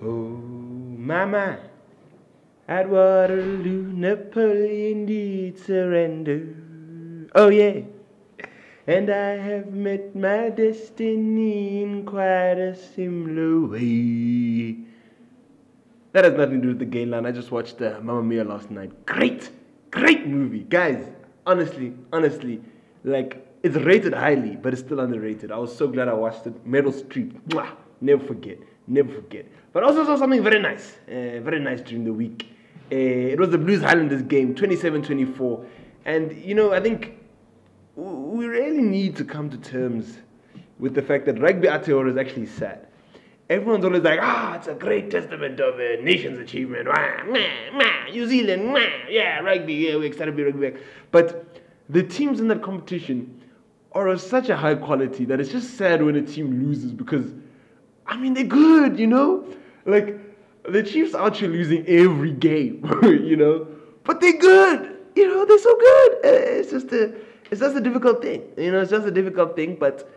Oh, mama, at Waterloo, Napoleon did surrender. Oh, yeah. And I have met my destiny in quite a similar way. That has nothing to do with the gay line. I just watched uh, Mamma Mia last night. Great, great movie. Guys, honestly, honestly, like, it's rated highly, but it's still underrated. I was so glad I watched it. Meryl Streep, mwah, never forget, never forget. But I also saw something very nice, uh, very nice during the week. Uh, it was the Blues Highlanders game, 27 24. And, you know, I think we really need to come to terms with the fact that rugby Aotearoa is actually sad. Everyone's always like, ah, it's a great testament of a nation's achievement. Wah, meh, meh, New Zealand, meh, yeah, rugby, yeah, we're excited to be rugby back. But the teams in that competition are of such a high quality that it's just sad when a team loses because, I mean, they're good, you know? Like, the Chiefs are actually losing every game, you know? But they're good, you know, they're so good. Uh, it's just a it's just a difficult thing. You know, it's just a difficult thing, but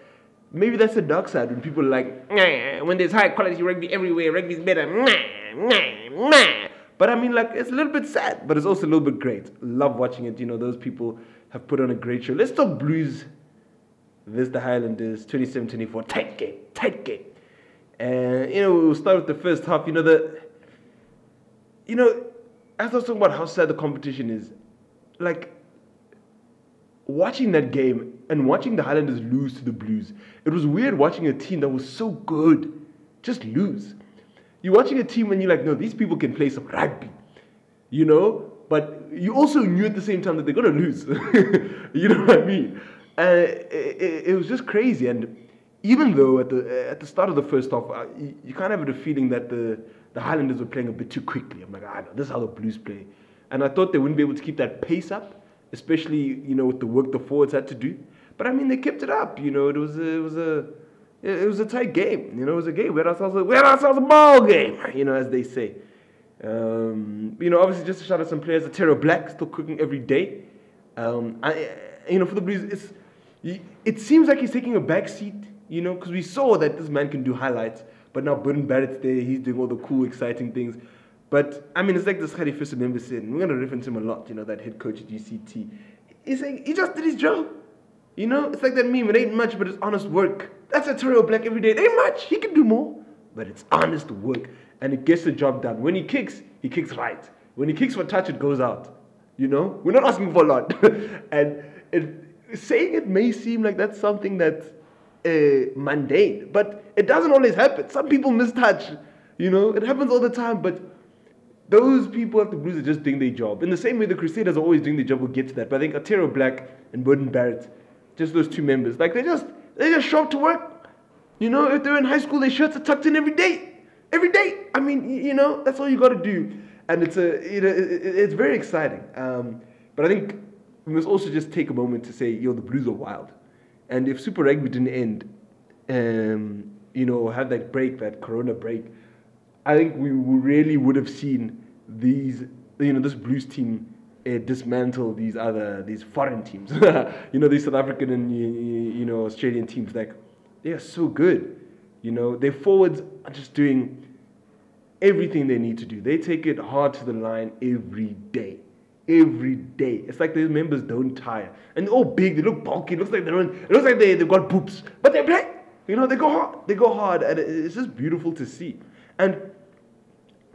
maybe that's the dark side when people are like, nah, when there's high quality rugby everywhere, rugby's better. Nah, nah, nah. But I mean, like, it's a little bit sad, but it's also a little bit great. Love watching it. You know, those people have put on a great show. Let's talk blues. This the Highlanders, 27-24. Tight game, tight game. And, you know, we'll start with the first half. You know, the, you know, as I was talking about how sad the competition is, like, watching that game and watching the Highlanders lose to the Blues, it was weird watching a team that was so good just lose. You're watching a team and you're like, no, these people can play some rugby, you know? But you also knew at the same time that they're going to lose. you know what I mean? Uh, it, it, it, was just crazy. And even though at the, at the start of the first half, uh, you, kind of had the feeling that the, the Highlanders were playing a bit too quickly. I'm like, ah, no, this is how the Blues play. And I thought they wouldn't be able to keep that pace up especially you know with the work the forwards had to do. But I mean, they kept it up. You know, it was a, it was a it was a tight game. You know, it was a game. We had ourselves a, we had ourselves a ball game. You know, as they say. Um, you know, obviously, just to shout out some players. Otere Black still cooking every day. Um, I, you know, for the Blues, it's it seems like he's taking a back seat. You know, because we saw that this man can do highlights, but now Beauden Barrett's there. He's doing all the cool, exciting things. But I mean, it's like this Harry Fisher member said, and we're going to reference him a lot, you know, that head coach at UCT. He's saying he just did his job. You know, it's like that meme, it ain't much, but it's honest work. That's a Otere Black every day. It ain't much. He can do more, but it's honest work. And it gets the job done. When he kicks, he kicks right. When he kicks for touch, it goes out. You know, we're not asking for a lot. and it, saying it may seem like that's something that's uh, mundane, but it doesn't always happen. Some people miss touch. You know, it happens all the time, but those people at the Blues are just doing their job. In the same way the Crusaders are always doing their job, we'll get to that. But I think Otere Black and Beauden Barrett, just those two members, like they just they just show up to work. You know, if they're in high school, their shirts are tucked in every day. Every day. I mean, you know, that's all you got to do. And it's a, you know, it's very exciting. Um, but I think we must also just take a moment to say, yo, the Blues are wild. And if Super Rugby didn't end, um, you know, have that break, that Corona break, I think we really would have seen these, you know, this Blues team uh, dismantle these other, these foreign teams. you know, these South African and, you know, Australian teams. Like, they are so good. You know, their forwards are just doing everything they need to do. They take it hard to the line every day. Every day. It's like these members don't tire. And they're all big, they look bulky, it looks like they're on, it looks like they, they've got boobs. But they play. You know, they go hard. They go hard. And it's just beautiful to see. And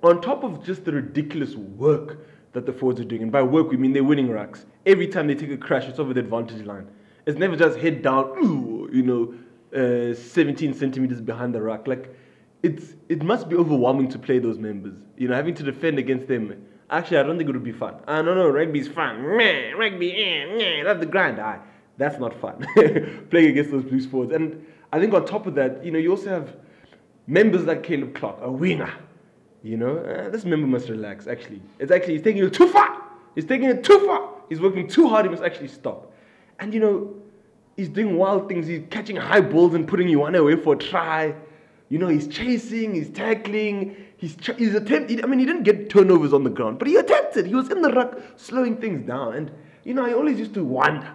on top of just the ridiculous work that the forwards are doing, and by work we mean they're winning racks. Every time they take a crash, it's over the advantage line. It's never just head down, ooh, you know, uh, 17 centimeters behind the rack. Like, it's it must be overwhelming to play those members. You know, having to defend against them. Actually, I don't think it would be fun. I don't know, rugby's fun. Meh, rugby, eh, meh, that's the grind. Aye, that's not fun. Playing against those blue sports. And I think on top of that, you know, you also have members like Caleb Clarke, a winger you know, uh, this member must relax. Actually, it's actually he's taking it too far. He's taking it too far. He's working too hard. He must actually stop. And you know, he's doing wild things. He's catching high balls and putting you one away for a try. You know, he's chasing, he's tackling, he's ch- he's attempting. I mean, he didn't get turnovers on the ground, but he attempted. He was in the ruck, slowing things down. And you know, I always used to wonder.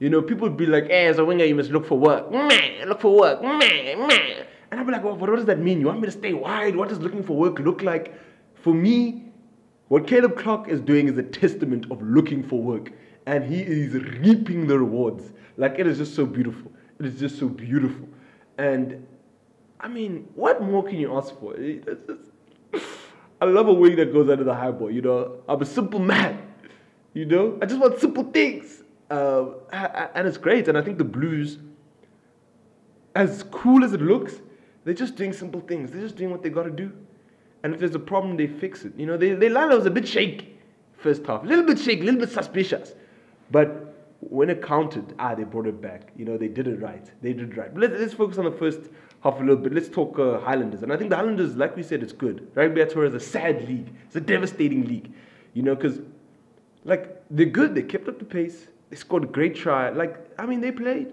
You know, people would be like, "Eh, as a winger, you must look for work. Meh, look for work. Meh, meh." And I'd be like, well, what does that mean? You want me to stay wide? What does looking for work look like? For me, what Caleb Clarke is doing is a testament of looking for work. And he is reaping the rewards. Like, it is just so beautiful. It is just so beautiful. And I mean, what more can you ask for? Just, I love a wing that goes under the high ball. You know, I'm a simple man. You know, I just want simple things. Uh, and it's great. And I think the Blues, as cool as it looks, they're just doing simple things. They're just doing what they got to do. And if there's a problem, they fix it. You know, they, their line was a bit shaky first half, a little bit shaky, a little bit suspicious. But when it counted, ah, they brought it back. You know, they did it right. They did it right. But let's, let's focus on the first half a little bit. Let's talk uh, Highlanders. And I think the Highlanders, like we said, it's good. Rugby Tour is a sad league. It's a devastating league. You know, because, like, they're good. They kept up the pace. They scored a great try. Like, I mean, they played.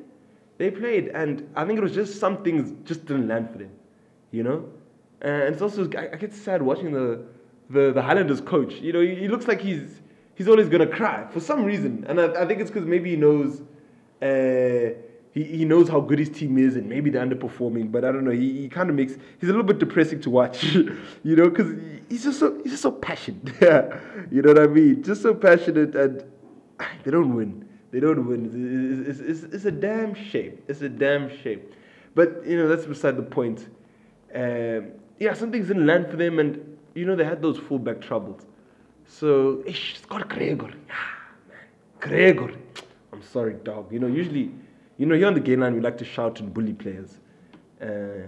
They played. And I think it was just some things just didn't land for them. You know? And it's also, I, I get sad watching the, the, the Highlanders coach. You know, he, he looks like he's he's always going to cry for some reason. And I, I think it's because maybe he knows. Uh, he, he knows how good his team is and maybe they're underperforming, but I don't know. He, he kind of makes he's a little bit depressing to watch, you know, because he's just so he's just so passionate. you know what I mean? Just so passionate, and they don't win. They don't win. It's, it's, it's, it's a damn shame. It's a damn shame. But you know that's beside the point. Um, yeah, something's in land for them, and you know they had those fullback troubles. So it's Scott Gregory. Ah, man, Gregory. I'm sorry, dog. You know usually you know, here on the game line, we like to shout and bully players. Uh,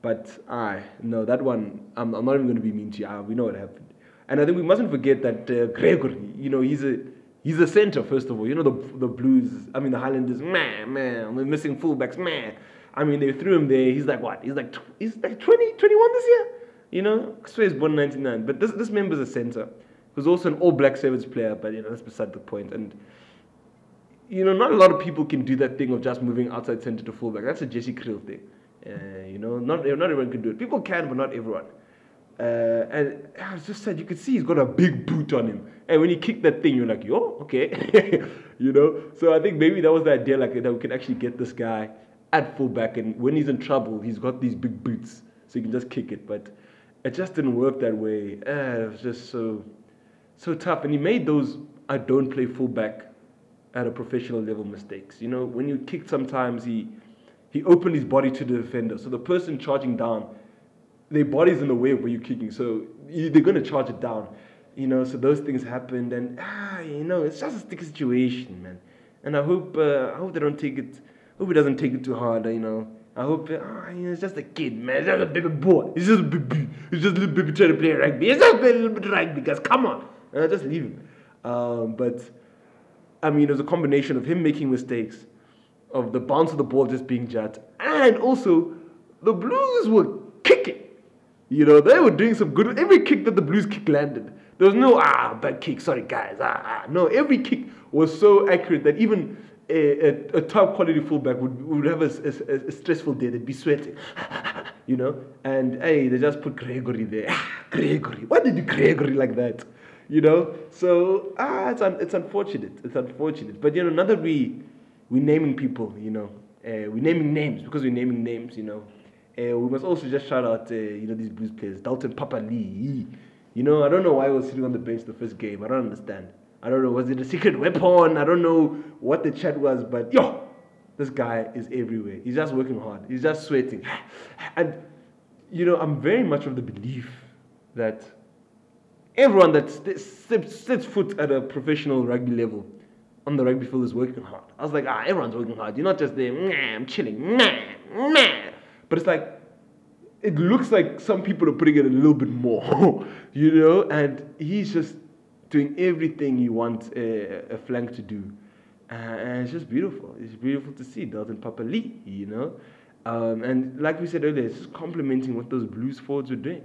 but I, no, that one, I'm, I'm not even going to be mean to you. Ah, we know what happened. And I think we mustn't forget that uh, Gregory, you know, he's a he's a center, first of all. You know, the, the Blues, I mean, the Highlanders, man, man, we're missing fullbacks, man. I mean, they threw him there. He's like, what? He's like, he's like 20, 21 this year? You know, so he's born 99. But this, this member's a center He was also an All Black Sevens player, but, you know, that's beside the point. And you know, not a lot of people can do that thing of just moving outside center to fullback. That's a Jesse Kriel thing. Uh, you know, not not everyone can do it. People can, but not everyone. Uh, and I was just said, you could see he's got a big boot on him. And when he kicked that thing, you're like, yo, okay. you know? So I think maybe that was the idea, like that we can actually get this guy at fullback. And when he's in trouble, he's got these big boots. So he can just kick it. But it just didn't work that way. Uh, it was just so, so tough. And he made those I don't play fullback at a professional level mistakes. You know, when you kick sometimes he he opened his body to the defender. So the person charging down, their body's in the way of where you're kicking. So you, they're going to charge it down. You know, so those things happened, and ah, you know, it's just a sticky situation, man. And I hope, uh, I hope they don't take it. Hope he doesn't take it too hard. You know, I hope, ah, you know, it's just a kid, man. It's just a baby boy. It's just a baby. It's just a little baby trying to play rugby. It's just a little bit rugby, guys. Come on, uh, just leave him. Um, but I mean, it was a combination of him making mistakes, of the bounce of the ball just being jet, and also the Blues were kicking. You know, they were doing some good. Every kick that the Blues kick landed, there was no ah bad kick. Sorry guys, ah, ah. no. Every kick was so accurate that even a, a, a top quality fullback would, would have a, a, a stressful day. They'd be sweating, you know. And hey, they just put Gregory there. Gregory, why did you Gregory like that? You know. So ah, it's un- it's unfortunate. It's unfortunate. But you know, now that we we naming people, you know, uh, we're naming names because we're naming names, you know. Uh, we must also just shout out, uh, you know, these blues players. Dalton Papali'i. You know, I don't know why he was sitting on the bench the first game. I don't understand. I don't know. Was it a secret weapon? I don't know what the chat was, but yo, this guy is everywhere. He's just working hard. He's just sweating. And, you know, I'm very much of the belief that everyone that sets, foot at a professional rugby level on the rugby field is working hard. I was like, ah, everyone's working hard. You're not just there, nah, I'm chilling, nah, nah. But it's like, it looks like some people are putting it a little bit more, you know, and he's just doing everything he wants a, a flank to do. Uh, and it's just beautiful. It's beautiful to see Dalton Papali'i, you know. Um, and like we said earlier, it's just complementing what those Blues forwards were doing.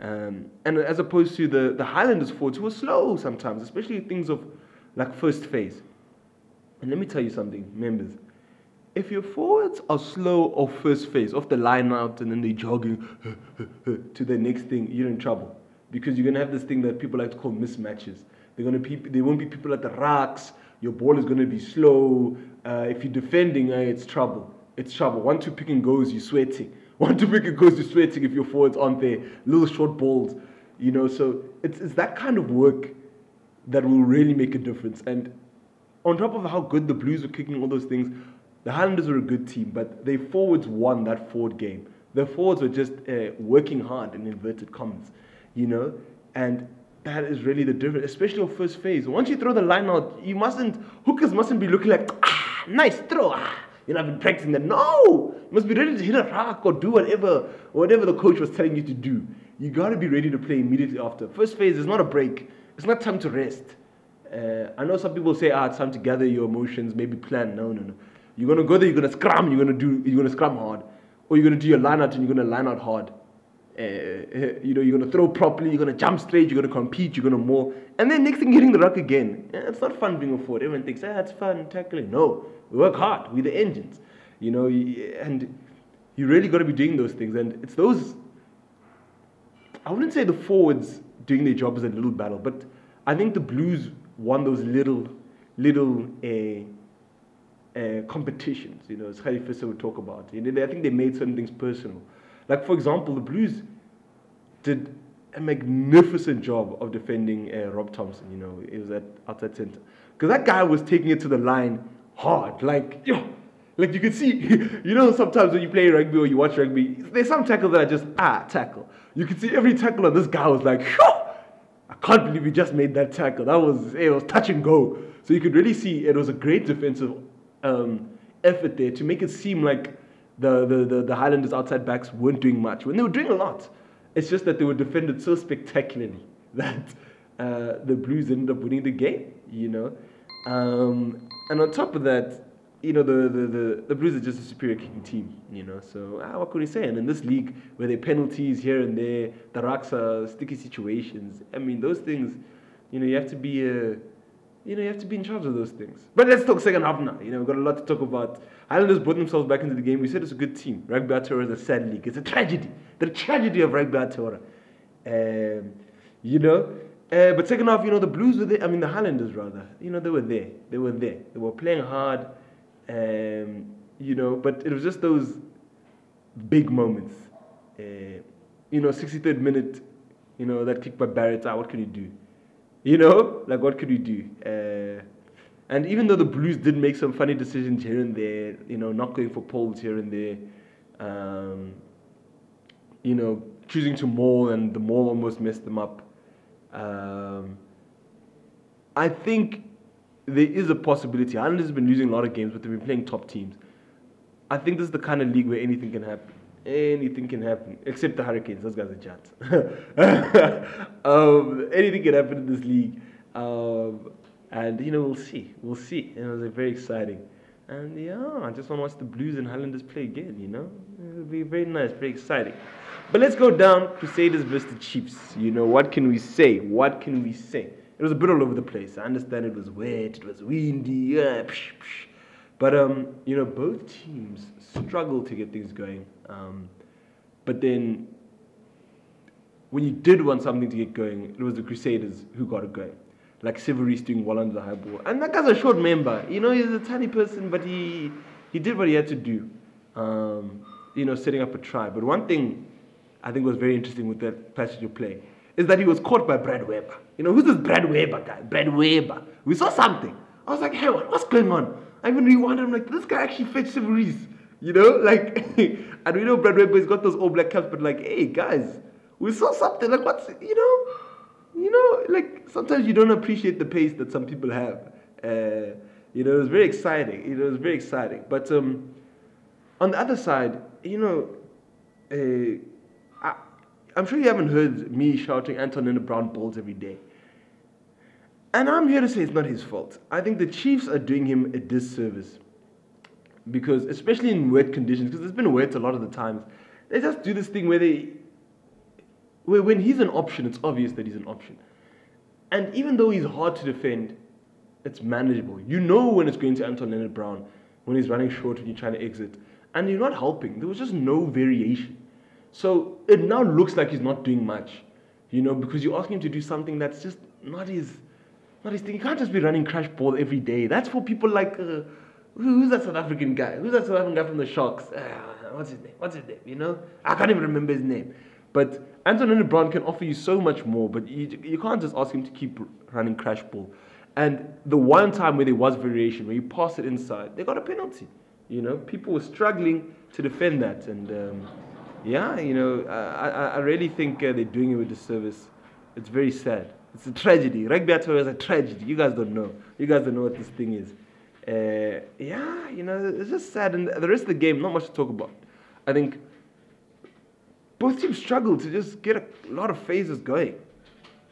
Um, and as opposed to the, the Highlanders forwards who were slow sometimes, especially things of like first phase. And let me tell you something, members. If your forwards are slow of first phase, off the line out, and then they're jogging to the next thing, you're in trouble. Because you're going to have this thing that people like to call mismatches. They're gonna be, there won't be people at the racks. Your ball is going to be slow. Uh, if you're defending, uh, it's trouble. It's trouble. One, two pick and goes, you're sweating Want to make it goes to sweating if your forwards aren't there. Little short balls, you know. So it's it's that kind of work that will really make a difference. And on top of how good the Blues were kicking all those things, the Highlanders were a good team, but their forwards won that forward game. The forwards were just uh, working hard in inverted commas, you know, and that is really the difference, especially your first phase. Once you throw the line out, you mustn't hookers mustn't be looking like ah, nice throw. Ah. You know, I've been practicing that. No, you must be ready to hit a rock or do whatever, whatever the coach was telling you to do. You got to be ready to play immediately after. First phase is not a break. It's not time to rest. Uh, I know some people say, ah, it's time to gather your emotions, maybe plan. No, no, no. You're gonna go there. You're gonna scrum. You're gonna do. You're gonna scrum hard, or you're gonna do your line out and you're gonna line out hard. Uh, you know, you're gonna throw properly. You're gonna jump straight. You're gonna compete. You're gonna more. And then next thing, hitting the ruck again. Yeah, it's not fun being a forward. Everyone thinks, ah, it's fun tackling. No, we work hard. We're the engines. You know, and you really got to be doing those things. And it's those. I wouldn't say the forwards doing their job is a little battle, but I think the Blues won those little, little. Uh, uh, competitions, you know, as Fisher would talk about. You know, I think they made certain things personal. Like, for example, the Blues did a magnificent job of defending uh, Rob Thompson, you know, it was at outside center. Because that guy was taking it to the line hard. Like, yo, like you can see, you know, sometimes when you play rugby or you watch rugby, there's some tackles that are just, ah, tackle. You can see every tackle on this guy was like, I can't believe he just made that tackle. That was, it was touch and go. So you could really see it was a great defensive um, effort there to make it seem like the, the, the, the, Highlanders outside backs weren't doing much when they were doing a lot. It's just that they were defended so spectacularly that uh, the Blues ended up winning the game, you know. Um, and on top of that, you know, the, the, the, the, Blues are just a superior kicking team, you know. So ah, what could we say? And in this league, where there are penalties here and there, the rocks are sticky situations. I mean, those things, you know, you have to be a you know, you have to be in charge of those things. But let's talk second half now. You know, we've got a lot to talk about. Highlanders brought themselves back into the game. We said it's a good team. Rugby Aotearoa is a sad league. It's a tragedy. The tragedy of Rugby Aotearoa. Um, you know, uh, but second half, you know, the Blues were there. I mean, the Highlanders rather. You know, they were there. They were there. They were playing hard. Um, you know, but it was just those big moments. Uh, you know, 63rd minute. You know, that kick by Barrett. Ah, what can you do? You know, like what could we do? Uh, and even though the Blues did make some funny decisions here and there, you know, not going for poles here and there, um, you know, choosing to maul and the maul almost messed them up. Um, I think there is a possibility. Ireland has been losing a lot of games, but they've been playing top teams. I think this is the kind of league where anything can happen anything can happen except the Hurricanes. Those guys are jets. um, anything can happen in this league, um, and you know we'll see. We'll see. And it was very exciting. And yeah, I just want to watch the Blues and Highlanders play again. You know, it'll be very nice, very exciting. But let's go down Crusaders versus the Chiefs. You know, what can we say? What can we say? It was a bit all over the place. I understand it was wet, it was windy, yeah, psh, psh. but um, you know, both teams struggled to get things going. Um, but then, when you did want something to get going, it was the Crusaders who got it going. Like Sevu Reece doing well under the high ball. And that guy's a short member. You know, he's a tiny person, but he, he did what he had to do. Um, you know, setting up a try. But one thing I think was very interesting with that passage of play is that he was caught by Brad Weber. You know, who's this Brad Weber guy? Brad Weber. We saw something. I was like, hey, what's going on? I even rewound. I'm like, this guy actually fetched Sevu Reece. You know, like, and we know Brad Weber's got those all black caps, but like, hey guys, we saw something. Like, what's you know, you know, like sometimes you don't appreciate the pace that some people have. Uh, you know, it was very exciting. You know, it was very exciting. But um, on the other side, you know, uh, I, I'm sure you haven't heard me shouting Anton Lienert-Brown balls every day. And I'm here to say it's not his fault. I think the Chiefs are doing him a disservice because especially in wet conditions, because it's been wet a lot of the times, they just do this thing where they, where when he's an option, it's obvious that he's an option, and even though he's hard to defend, it's manageable. You know when it's going to Anton Lienert-Brown when he's running short and you're trying to exit, and you're not helping. There was just no variation, so it now looks like he's not doing much, you know, because you're asking him to do something that's just not his, not his thing. He can't just be running crash ball every day. That's for people like. Uh, Who's that South African guy? Who's that South African guy from the Sharks? Uh, what's his name? What's his name? You know, I can't even remember his name. But Antonio Brown can offer you so much more, but you, you can't just ask him to keep running crash ball. And the one time where there was variation, where you pass it inside, they got a penalty. You know, people were struggling to defend that, and um, yeah, you know, I, I, I really think uh, they're doing it with disservice. It's very sad. It's a tragedy. Rugby at is a tragedy. You guys don't know. You guys don't know what this thing is. Uh, yeah, you know, it's just sad. And the rest of the game, not much to talk about. I think both teams struggled to just get a lot of phases going.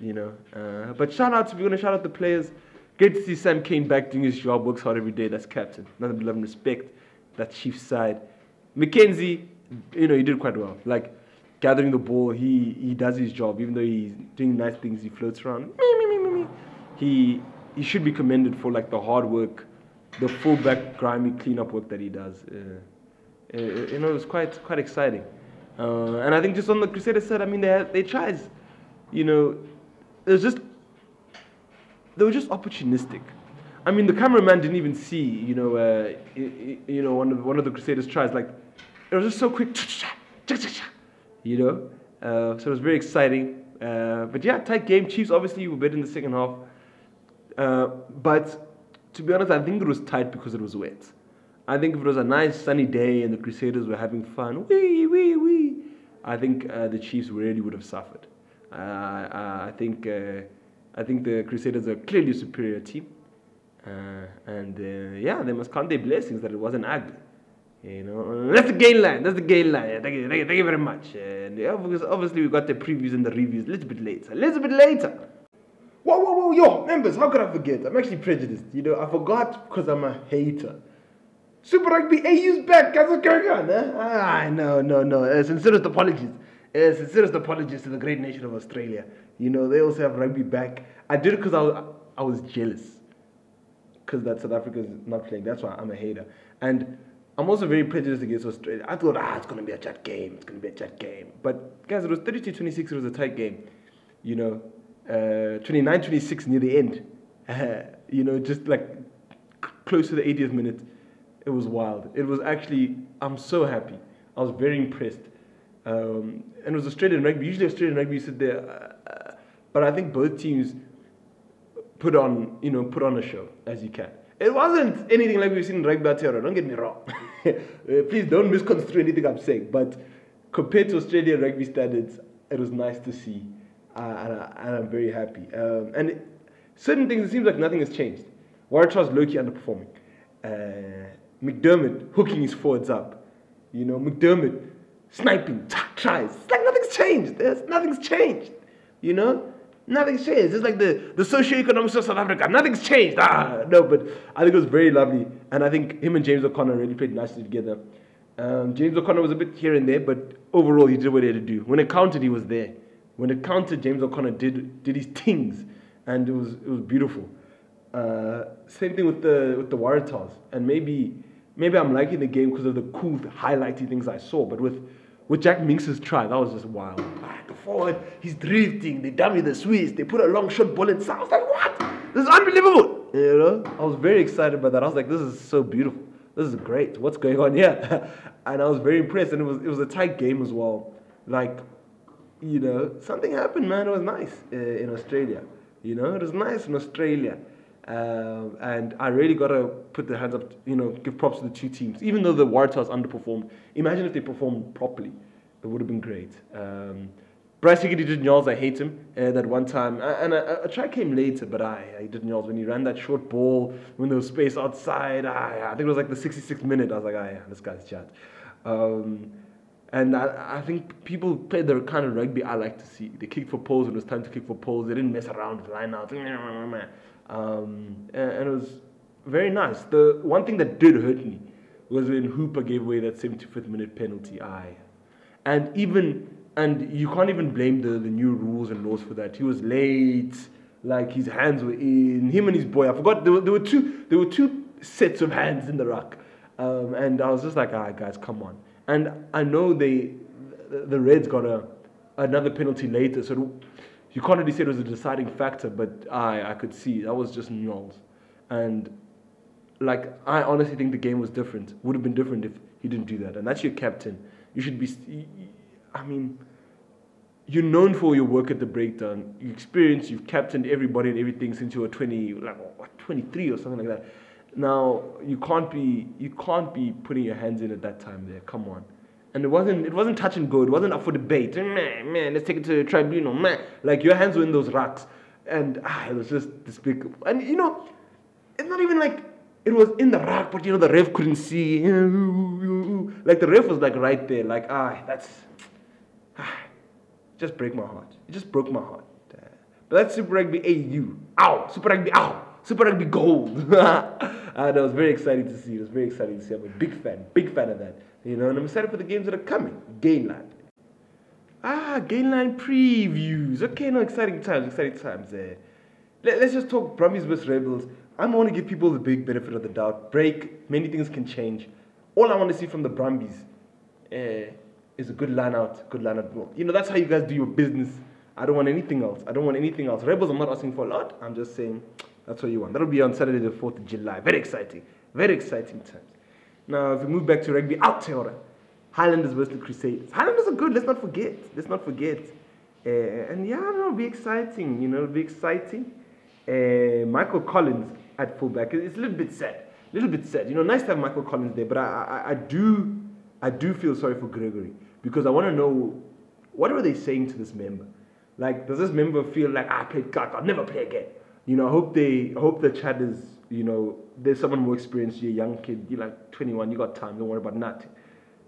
You know, uh, but shout out to we're gonna shout out the players. Great to see Sam Cane back doing his job, works hard every day. That's captain. Nothing but love and respect. That chief side. McKenzie, you know, he did quite well. Like gathering the ball, he he does his job. Even though he's doing nice things, he floats around. Me, me, me, me, me. He he should be commended for like the hard work, the fullback grimy cleanup work that he does. Uh, uh, you know, it was quite quite exciting. Uh, and I think just on the Crusaders side, I mean, they they tried, you know, it was just they were just opportunistic. I mean, the cameraman didn't even see, you know, uh, you know, one of one of the Crusaders tries. Like, it was just so quick, you know. Uh, so it was very exciting. Uh, but yeah, tight game. Chiefs obviously were better in the second half. Uh, but to be honest, I think it was tight because it was wet. I think if it was a nice sunny day and the Crusaders were having fun, wee wee wee, I think uh, the Chiefs really would have suffered. Uh, I think I think the Crusaders are clearly a superior team. Uh, and uh, yeah, they must count their blessings that it wasn't ugly. You know, that's the game line. That's the game line. Thank you, thank you, thank you very much. And yeah, obviously we got the previews and the reviews a little bit later. A little bit later. Whoa, whoa, whoa, yo, members, how could I forget? I'm actually prejudiced. You know, I forgot because I'm a hater. Super Rugby AU's back. Guys, what's going on? Eh? Ah, no, no, no. Uh, sincerest apologies. Uh, sincerest apologies to the great nation of Australia. You know, they also have rugby back. I did it because I was, I was jealous. Because that South Africa is not playing. That's why I'm a hater. And I'm also very prejudiced against Australia. I thought, ah, it's going to be a chat game. It's going to be a chat game. But, guys, it was 32 26. It was a tight game. You know, uh, 29 26 near the end. Uh, you know, just like close to the 80th minute. It was wild. It was actually, I'm so happy. I was very impressed. Um, and it was Australian rugby. Usually, Australian rugby, you sit there. Uh, but I think both teams put on, you know, put on a show as you can. It wasn't anything like we've seen in rugby Aotearoa, don't get me wrong. Uh, please don't misconstrue anything I'm saying. But compared to Australian rugby standards, it was nice to see. Uh, and, I, am very happy. Um, and it, certain things, it seems like nothing has changed. Waratah's low-key underperforming. Uh, McDermott hooking his forwards up. You know, McDermott sniping, tries. It's like nothing's changed. There's, nothing's changed. You know? Nothing's changed. It's like the, the socio-economics of South Africa. Nothing's changed. Ah, no, but I think it was very lovely. And I think him and James O'Connor really played nicely together. Um, James O'Connor was a bit here and there, but overall he did what he had to do. When it counted, he was there. When it counted, James O'Connor did did his things, and it was it was beautiful. Uh, same thing with the with the Waratahs, and maybe maybe I'm liking the game because of the cool highlighty things I saw. But with with Jack Minx's try, that was just wild. The forward, he's drifting, they dummy the Swiss, they put a long shot ball inside. I was like, what? This is unbelievable. You know? I was very excited by that. I was like, this is so beautiful. This is great. What's going on here? and I was very impressed. And it was it was a tight game as well. Like, you know, something happened, man. It was nice uh, in Australia. You know, it was nice in Australia. Um, and I really got to put the hands up, you know, give props to the two teams. Even though the Waratahs underperformed, imagine if they performed properly. It would have been great. Um, Bryce Hegarty did Nyals, I hate him uh, that one time. And a, try came later, but I, I did Nyals when he ran that short ball, when there was space outside. I, I think it was like the 66th minute. I was like, ah, yeah, this guy's chat. Um, and I, I think people played the kind of rugby I like to see. They kicked for poles when it was time to kick for poles. They didn't mess around with lineouts. Um, and, and, it was very nice. The one thing that did hurt me was when Hooper gave away that 75th minute penalty. I, and even and you can't even blame the, the new rules and laws for that. He was late, like his hands were in. Him and his boy, I forgot there were, there were two there were two sets of hands in the ruck, um, and I was just like, ah, guys, come on. And I know they the, Reds got a another penalty later, so you can't really say it was a deciding factor, but I, I could see that was just Knowles. And like I honestly think the game was different. Would have been different if He didn't do that, and that's your captain. You should be. I mean, you're known for your work at the breakdown. You experience, you've captained everybody and everything since you were 20, like what, 23 or something like that. Now you can't be you can't be putting your hands in at that time there. Come on. And it wasn't it wasn't touch and go. It wasn't up for debate. Man, man, let's take it to the tribunal. Man, like your hands were in those rocks, and ah, it was just despicable. And you know, it's not even like it was in the rock, but you know the ref couldn't see. Like the ref was like right there. Like ah, that's ah, just break my heart. It just broke my heart. But that's Super Rugby AU. Ow, Super Rugby. Ow, Super Rugby Gold. and it was very exciting to see. It was very exciting to see. I'm a big fan, big fan of that. You know, and I'm excited for the games that are coming. Gainland. Ah, Gainland previews. Okay, no, exciting times, exciting times. Uh, let, us just talk Brumbies versus Rebels. I want to give people the big benefit of the doubt. Break, many things can change. All I want to see from the Brumbies uh, is a good line out, good line out. You know, that's how you guys do your business. I don't want anything else. I don't want anything else. Rebels, I'm not asking for a lot. I'm just saying that's what you want. That'll be on Saturday, the 4th of July. Very exciting. Very exciting times. Now, if we move back to rugby, Aotearoa. Highlanders versus Crusaders. Highlanders are good. Let's not forget. Let's not forget. Uh, and yeah, it'll be exciting. You know, it'll be exciting. Uh, Michael Collins at fullback. It's a little bit sad. A little bit sad. You know, nice to have Michael Collins there, but I, I, I do, I do feel sorry for Gregory because I want to know what are they saying to this member. Like, does this member feel like I played God, I'll never play again? You know, I hope they, I hope the chat is you know, there's someone more experienced, you're a young kid, you're like 21, you got time, don't worry about nothing.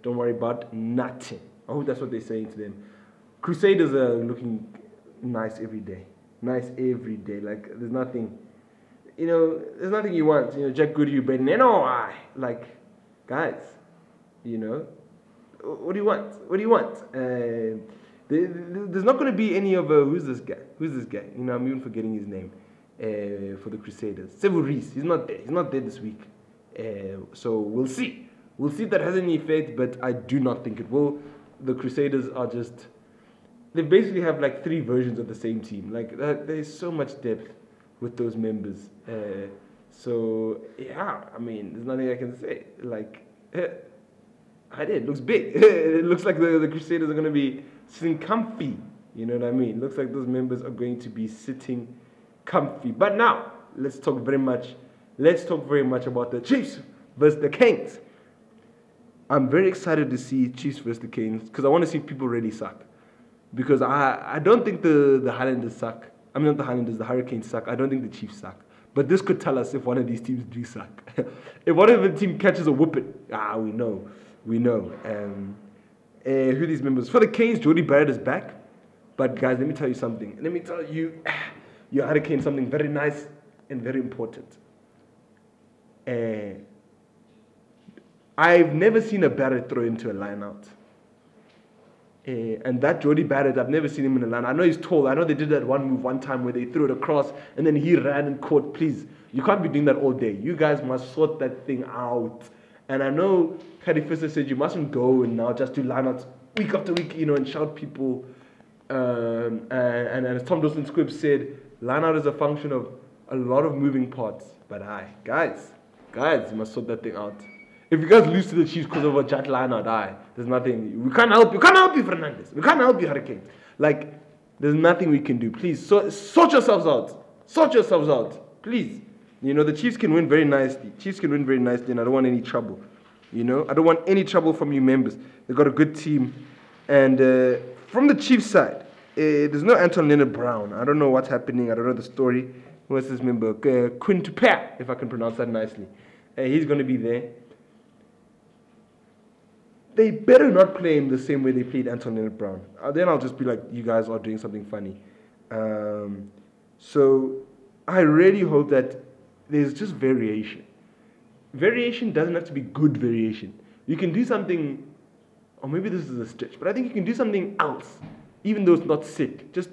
Don't worry about nothing. I hope that's what they're saying to them. Crusaders are looking nice every day. Nice every day. Like, there's nothing, you know, there's nothing you want. You know, Jack Goodhue, Braden, I like, guys, you know, what do you want? What do you want? Uh, there's not going to be any of, a, who's this guy? Who's this guy? You know, I'm even forgetting his name uh, for the Crusaders. Reece, he's not there. He's not there this week. Uh, so we'll see. We'll see if that has any effect, but I do not think it will. The Crusaders are just. They basically have like three versions of the same team. Like, there's so much depth with those members. Uh, so, yeah, I mean, there's nothing I can say. Like, I did. It looks big. it looks like the, the Crusaders are going to be sitting comfy. You know what I mean? Looks like those members are going to be sitting comfy. But now, let's talk very much. Let's talk very much about the Chiefs versus the Kings. I'm very excited to see Chiefs versus the Kings because I want to see people really suck. Because I, I don't think the, the Highlanders suck. I mean, not the Highlanders, the Hurricanes suck. I don't think the Chiefs suck. But this could tell us if one of these teams do suck. if one of the team catches a whooping, ah, we know. We know. Um, uh, who these members? For the Kings, Jordie Barrett is back. But guys, let me tell you something. Let me tell you, your hurricane something very nice and very important. Uh, I've never seen a Barrett throw into a line out. Uh, and that Jordie Barrett, I've never seen him in a line. I know he's tall. I know they did that one move one time where they threw it across and then he ran and caught. Please, you can't be doing that all day. You guys must sort that thing out. And I know Fisher said you mustn't go and now just do lineouts week after week, you know, and shout people. Um, and, and, and as Tom Dawson Squibb said, Line out is a function of a lot of moving parts. But hi, guys, guys, you must sort that thing out. If you guys lose to the Chiefs because of a chat line out, there's nothing. We can't help you. We can't help you, Fernandez. We can't help you, Hurricane. Like, there's nothing we can do. Please, so, sort yourselves out. Sort yourselves out. Please. You know, the Chiefs can win very nicely. Chiefs can win very nicely, and I don't want any trouble. You know, I don't want any trouble from you members. They've got a good team. And uh, from the Chiefs side, uh, there's no Anton Lienert-Brown. I don't know what's happening. I don't know the story. What's this member? Uh, if I can pronounce that nicely. Uh, he's going to be there. They better not play him the same way they played Anton Lienert-Brown. Uh, then I'll just be like, you guys are doing something funny. Um, so I really hope that there's just variation. Variation doesn't have to be good variation. You can do something, or maybe this is a stretch, but I think you can do something else even though it's not sick, just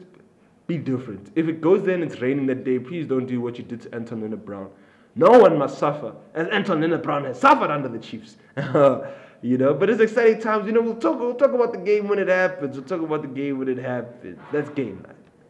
be different. If it goes there and it's raining that day, please don't do what you did to Anton Lienert-Brown. No one must suffer, as Anton Lienert-Brown has suffered under the Chiefs. you know, but it's exciting times. You know, we'll talk, we'll talk about the game when it happens. We'll talk about the game when it happens. That's game night.